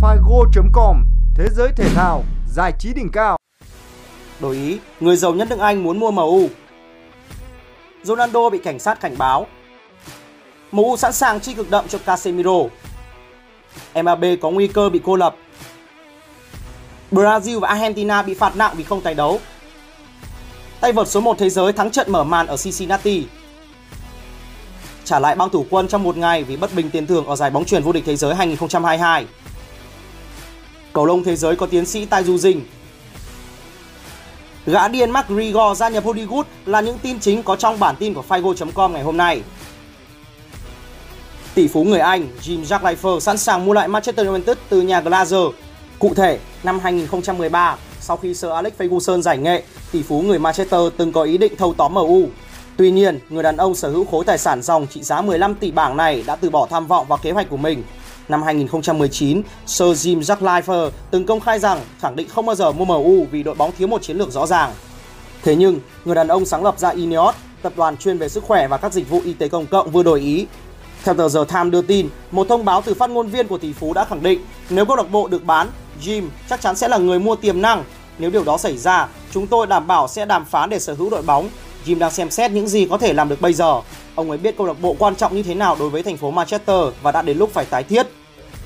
Figo.com Thế giới thể thao, giải trí đỉnh cao. Đổi ý, người giàu nhất nước Anh muốn mua MU. Ronaldo bị cảnh sát cảnh báo. MU sẵn sàng chi cực đậm cho Casemiro. MAB có nguy cơ bị cô lập. Brazil và Argentina bị phạt nặng vì không tài đấu. Tay vợt số 1 thế giới thắng trận mở màn ở Cincinnati. Trả lại băng thủ quân trong một ngày vì bất bình tiền thưởng ở giải bóng chuyền vô địch thế giới 2022. Cầu lông thế giới có tiến sĩ Tai Du Dinh. Gã điên McGregor gia nhập Hollywood là những tin chính có trong bản tin của Figo.com ngày hôm nay. Tỷ phú người Anh Jim Ratcliffe sẵn sàng mua lại Manchester United từ nhà Glazer. Cụ thể, năm 2013, sau khi Sir Alex Ferguson giải nghệ, tỷ phú người Manchester từng có ý định thâu tóm MU. Tuy nhiên, người đàn ông sở hữu khối tài sản dòng trị giá 15 tỷ bảng này đã từ bỏ tham vọng và kế hoạch của mình. Năm 2019, Sir Jim Ratcliffe từng công khai rằng khẳng định không bao giờ mua MU vì đội bóng thiếu một chiến lược rõ ràng. Thế nhưng, người đàn ông sáng lập ra Ineos, tập đoàn chuyên về sức khỏe và các dịch vụ y tế công cộng vừa đổi ý. Theo tờ The Times đưa tin, một thông báo từ phát ngôn viên của tỷ phú đã khẳng định nếu câu lạc bộ được bán, Jim chắc chắn sẽ là người mua tiềm năng. Nếu điều đó xảy ra, chúng tôi đảm bảo sẽ đàm phán để sở hữu đội bóng. Jim đang xem xét những gì có thể làm được bây giờ. Ông ấy biết câu lạc bộ quan trọng như thế nào đối với thành phố Manchester và đã đến lúc phải tái thiết.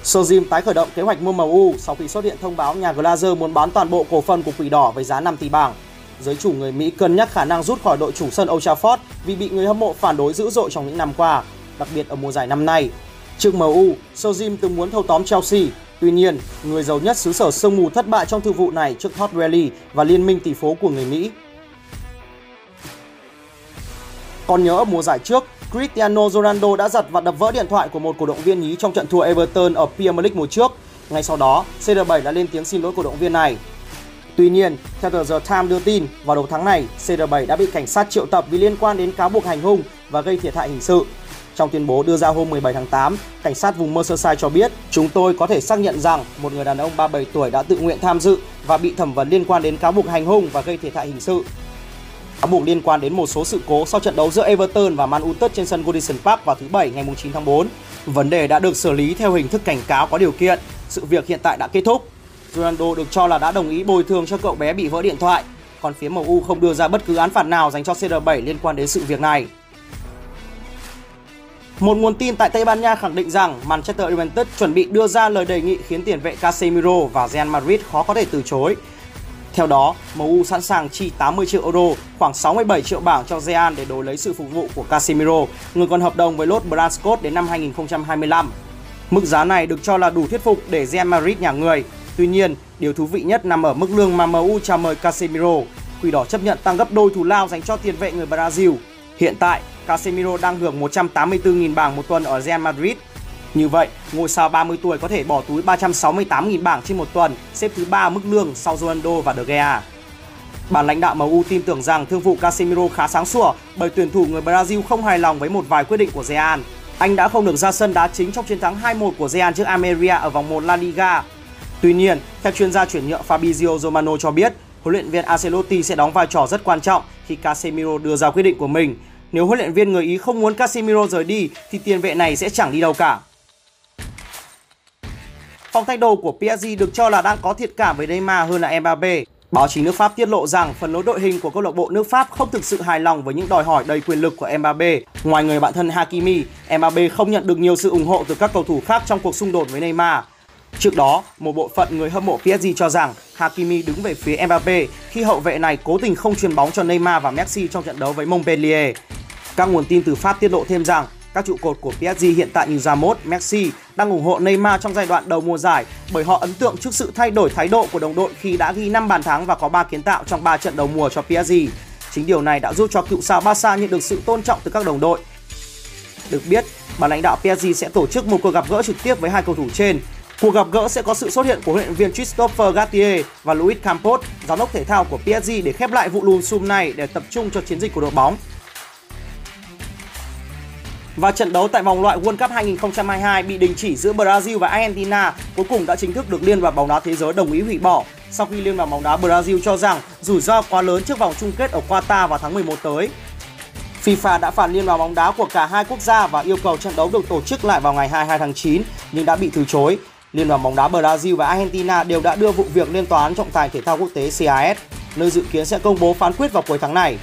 Sojim tái khởi động kế hoạch mua MU sau khi xuất hiện thông báo nhà Glazer muốn bán toàn bộ cổ phần của Quỷ Đỏ với giá 5 tỷ bảng. Giới chủ người Mỹ cân nhắc khả năng rút khỏi đội chủ sân Old Trafford vì bị người hâm mộ phản đối dữ dội trong những năm qua, đặc biệt ở mùa giải năm nay. Trước MU, Sojim từng muốn thâu tóm Chelsea, tuy nhiên, người giàu nhất xứ sở sương mù thất bại trong thương vụ này trước Todd Rally và liên minh tỷ phố của người Mỹ. Còn nhớ ở mùa giải trước, Cristiano Ronaldo đã giật và đập vỡ điện thoại của một cổ động viên nhí trong trận thua Everton ở Premier League mùa trước. Ngay sau đó, CR7 đã lên tiếng xin lỗi cổ động viên này. Tuy nhiên, theo tờ The Times đưa tin, vào đầu tháng này, CR7 đã bị cảnh sát triệu tập vì liên quan đến cáo buộc hành hung và gây thiệt hại hình sự. Trong tuyên bố đưa ra hôm 17 tháng 8, cảnh sát vùng Merseyside cho biết chúng tôi có thể xác nhận rằng một người đàn ông 37 tuổi đã tự nguyện tham dự và bị thẩm vấn liên quan đến cáo buộc hành hung và gây thiệt hại hình sự cáo buộc liên quan đến một số sự cố sau trận đấu giữa Everton và Man United trên sân Goodison Park vào thứ Bảy ngày 9 tháng 4. Vấn đề đã được xử lý theo hình thức cảnh cáo có điều kiện. Sự việc hiện tại đã kết thúc. Ronaldo được cho là đã đồng ý bồi thường cho cậu bé bị vỡ điện thoại, còn phía MU không đưa ra bất cứ án phạt nào dành cho CR7 liên quan đến sự việc này. Một nguồn tin tại Tây Ban Nha khẳng định rằng Manchester United chuẩn bị đưa ra lời đề nghị khiến tiền vệ Casemiro và Real Madrid khó có thể từ chối theo đó, MU sẵn sàng chi 80 triệu euro, khoảng 67 triệu bảng cho Real để đổi lấy sự phục vụ của Casemiro, người còn hợp đồng với lốt Branscott đến năm 2025. Mức giá này được cho là đủ thuyết phục để Real Madrid nhà người. Tuy nhiên, điều thú vị nhất nằm ở mức lương mà MU chào mời Casemiro. Quỷ đỏ chấp nhận tăng gấp đôi thù lao dành cho tiền vệ người Brazil. Hiện tại, Casemiro đang hưởng 184.000 bảng một tuần ở Real Madrid như vậy, ngôi sao 30 tuổi có thể bỏ túi 368.000 bảng trên một tuần, xếp thứ ba mức lương sau Ronaldo và De Gea. Bản lãnh đạo MU tin tưởng rằng thương vụ Casemiro khá sáng sủa bởi tuyển thủ người Brazil không hài lòng với một vài quyết định của Real. Anh đã không được ra sân đá chính trong chiến thắng 2-1 của Real trước Almeria ở vòng 1 La Liga. Tuy nhiên, theo chuyên gia chuyển nhượng Fabrizio Romano cho biết, huấn luyện viên Ancelotti sẽ đóng vai trò rất quan trọng khi Casemiro đưa ra quyết định của mình. Nếu huấn luyện viên người Ý không muốn Casemiro rời đi thì tiền vệ này sẽ chẳng đi đâu cả phong thay đồ của PSG được cho là đang có thiệt cảm với Neymar hơn là Mbappe. Báo chí nước Pháp tiết lộ rằng phần lối đội hình của câu lạc bộ nước Pháp không thực sự hài lòng với những đòi hỏi đầy quyền lực của Mbappe. Ngoài người bạn thân Hakimi, Mbappe không nhận được nhiều sự ủng hộ từ các cầu thủ khác trong cuộc xung đột với Neymar. Trước đó, một bộ phận người hâm mộ PSG cho rằng Hakimi đứng về phía Mbappe khi hậu vệ này cố tình không truyền bóng cho Neymar và Messi trong trận đấu với Montpellier. Các nguồn tin từ Pháp tiết lộ thêm rằng các trụ cột của PSG hiện tại như Ramos, Messi đang ủng hộ Neymar trong giai đoạn đầu mùa giải bởi họ ấn tượng trước sự thay đổi thái độ của đồng đội khi đã ghi 5 bàn thắng và có 3 kiến tạo trong 3 trận đầu mùa cho PSG. Chính điều này đã giúp cho cựu sao Barca nhận được sự tôn trọng từ các đồng đội. Được biết, ban lãnh đạo PSG sẽ tổ chức một cuộc gặp gỡ trực tiếp với hai cầu thủ trên. Cuộc gặp gỡ sẽ có sự xuất hiện của huấn luyện viên Christopher Gattier và Luis Campos, giám đốc thể thao của PSG để khép lại vụ lùm xùm này để tập trung cho chiến dịch của đội bóng. Và trận đấu tại vòng loại World Cup 2022 bị đình chỉ giữa Brazil và Argentina cuối cùng đã chính thức được Liên đoàn bóng đá thế giới đồng ý hủy bỏ sau khi Liên đoàn bóng đá Brazil cho rằng rủi ro quá lớn trước vòng chung kết ở Qatar vào tháng 11 tới. FIFA đã phạt Liên đoàn bóng đá của cả hai quốc gia và yêu cầu trận đấu được tổ chức lại vào ngày 22 tháng 9 nhưng đã bị từ chối. Liên đoàn bóng đá Brazil và Argentina đều đã đưa vụ việc lên tòa án trọng tài thể thao quốc tế CAS, nơi dự kiến sẽ công bố phán quyết vào cuối tháng này.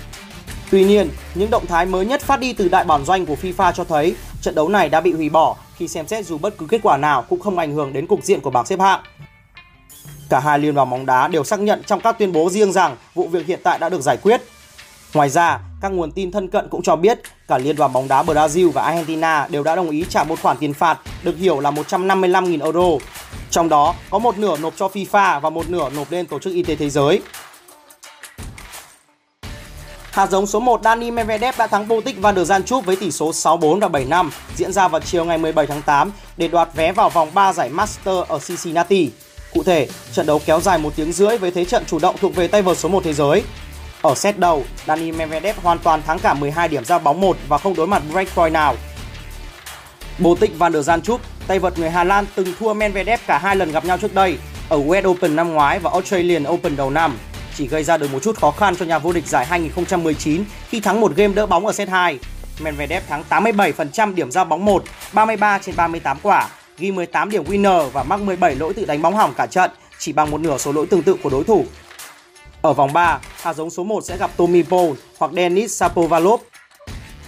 Tuy nhiên, những động thái mới nhất phát đi từ đại bản doanh của FIFA cho thấy trận đấu này đã bị hủy bỏ khi xem xét dù bất cứ kết quả nào cũng không ảnh hưởng đến cục diện của bảng xếp hạng. Cả hai liên đoàn bóng đá đều xác nhận trong các tuyên bố riêng rằng vụ việc hiện tại đã được giải quyết. Ngoài ra, các nguồn tin thân cận cũng cho biết cả liên đoàn bóng đá Brazil và Argentina đều đã đồng ý trả một khoản tiền phạt được hiểu là 155.000 euro. Trong đó có một nửa nộp cho FIFA và một nửa nộp lên Tổ chức Y tế Thế giới. Hạt giống số 1 Dani Medvedev đã thắng Botic Van der Zandschulp với tỷ số 6-4 và 7-5 diễn ra vào chiều ngày 17 tháng 8 để đoạt vé vào vòng 3 giải Master ở Cincinnati. Cụ thể, trận đấu kéo dài một tiếng rưỡi với thế trận chủ động thuộc về tay vợt số 1 thế giới. Ở set đầu, Dani Medvedev hoàn toàn thắng cả 12 điểm ra bóng 1 và không đối mặt breakpoint nào. Botic Van der Zandschulp, tay vợt người Hà Lan từng thua Medvedev cả hai lần gặp nhau trước đây ở US Open năm ngoái và Australian Open đầu năm chỉ gây ra được một chút khó khăn cho nhà vô địch giải 2019 khi thắng một game đỡ bóng ở set 2. Medvedev thắng 87% điểm ra bóng 1, 33 trên 38 quả, ghi 18 điểm winner và mắc 17 lỗi tự đánh bóng hỏng cả trận, chỉ bằng một nửa số lỗi tương tự của đối thủ. Ở vòng 3, hạt giống số 1 sẽ gặp Tommy Paul hoặc Denis Shapovalov.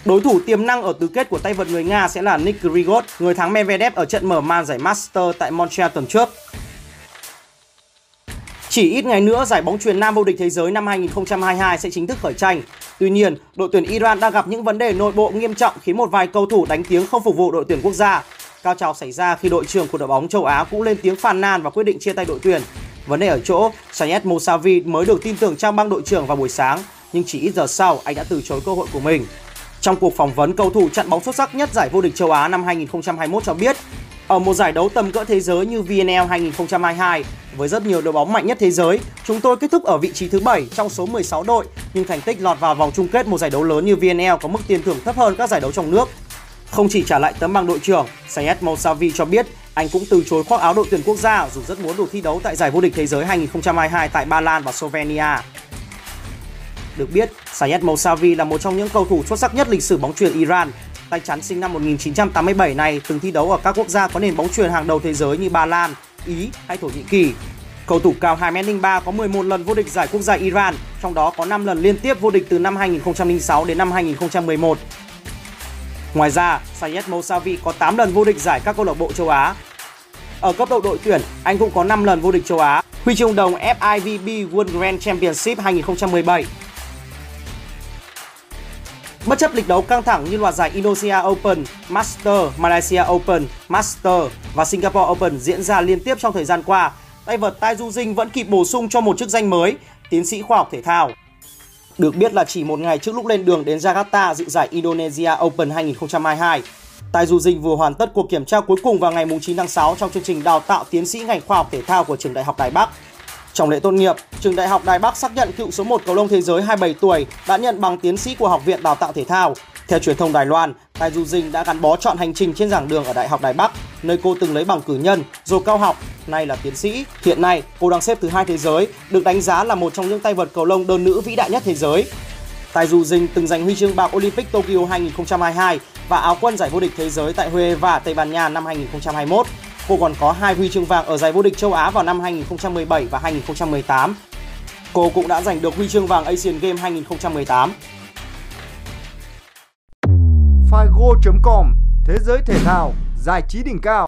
Đối thủ tiềm năng ở tứ kết của tay vợt người Nga sẽ là Nick Grigor, người thắng Medvedev ở trận mở màn giải Master tại Montreal tuần trước. Chỉ ít ngày nữa, giải bóng chuyền nam vô địch thế giới năm 2022 sẽ chính thức khởi tranh. Tuy nhiên, đội tuyển Iran đang gặp những vấn đề nội bộ nghiêm trọng khiến một vài cầu thủ đánh tiếng không phục vụ đội tuyển quốc gia. Cao trào xảy ra khi đội trưởng của đội bóng châu Á cũng lên tiếng phàn nàn và quyết định chia tay đội tuyển. Vấn đề ở chỗ, Sayed Mosavi mới được tin tưởng trang băng đội trưởng vào buổi sáng, nhưng chỉ ít giờ sau anh đã từ chối cơ hội của mình. Trong cuộc phỏng vấn, cầu thủ chặn bóng xuất sắc nhất giải vô địch châu Á năm 2021 cho biết, ở một giải đấu tầm cỡ thế giới như VNL 2022, với rất nhiều đội bóng mạnh nhất thế giới, chúng tôi kết thúc ở vị trí thứ 7 trong số 16 đội, nhưng thành tích lọt vào vòng chung kết một giải đấu lớn như VNL có mức tiền thưởng thấp hơn các giải đấu trong nước. Không chỉ trả lại tấm bằng đội trưởng, Sayed Mousavi cho biết anh cũng từ chối khoác áo đội tuyển quốc gia dù rất muốn được thi đấu tại giải vô địch thế giới 2022 tại Ba Lan và Slovenia. Được biết, Sayed Mousavi là một trong những cầu thủ xuất sắc nhất lịch sử bóng chuyền Iran. Tay chắn sinh năm 1987 này từng thi đấu ở các quốc gia có nền bóng chuyền hàng đầu thế giới như Ba Lan, Ý hay Thổ Nhĩ Kỳ. Cầu thủ cao 2m03 có 11 lần vô địch giải quốc gia Iran, trong đó có 5 lần liên tiếp vô địch từ năm 2006 đến năm 2011. Ngoài ra, Sayed Mousavi có 8 lần vô địch giải các câu lạc bộ châu Á. Ở cấp độ đội tuyển, anh cũng có 5 lần vô địch châu Á, huy chương đồng FIVB World Grand Championship 2017. Bất chấp lịch đấu căng thẳng như loạt giải Indonesia Open, Master, Malaysia Open, Master và Singapore Open diễn ra liên tiếp trong thời gian qua, tay vợt Tai Du Dinh vẫn kịp bổ sung cho một chức danh mới, tiến sĩ khoa học thể thao. Được biết là chỉ một ngày trước lúc lên đường đến Jakarta dự giải Indonesia Open 2022, Tai Du Dinh vừa hoàn tất cuộc kiểm tra cuối cùng vào ngày 9 tháng 6 trong chương trình đào tạo tiến sĩ ngành khoa học thể thao của trường Đại học Đài Bắc. Trong lễ tốt nghiệp, trường Đại học Đài Bắc xác nhận cựu số 1 cầu lông thế giới 27 tuổi đã nhận bằng tiến sĩ của Học viện Đào tạo Thể thao. Theo truyền thông Đài Loan, tài Du Dinh đã gắn bó chọn hành trình trên giảng đường ở Đại học Đài Bắc, nơi cô từng lấy bằng cử nhân, rồi cao học, nay là tiến sĩ. Hiện nay, cô đang xếp thứ hai thế giới, được đánh giá là một trong những tay vợt cầu lông đơn nữ vĩ đại nhất thế giới. tài Du Dinh từng giành huy chương bạc Olympic Tokyo 2022 và áo quân giải vô địch thế giới tại Hueva, Tây Ban Nha năm 2021. Cô còn có hai huy chương vàng ở giải vô địch châu Á vào năm 2017 và 2018. Cô cũng đã giành được huy chương vàng Asian Games 2018. Figo.com Thế giới thể thao, giải trí đỉnh cao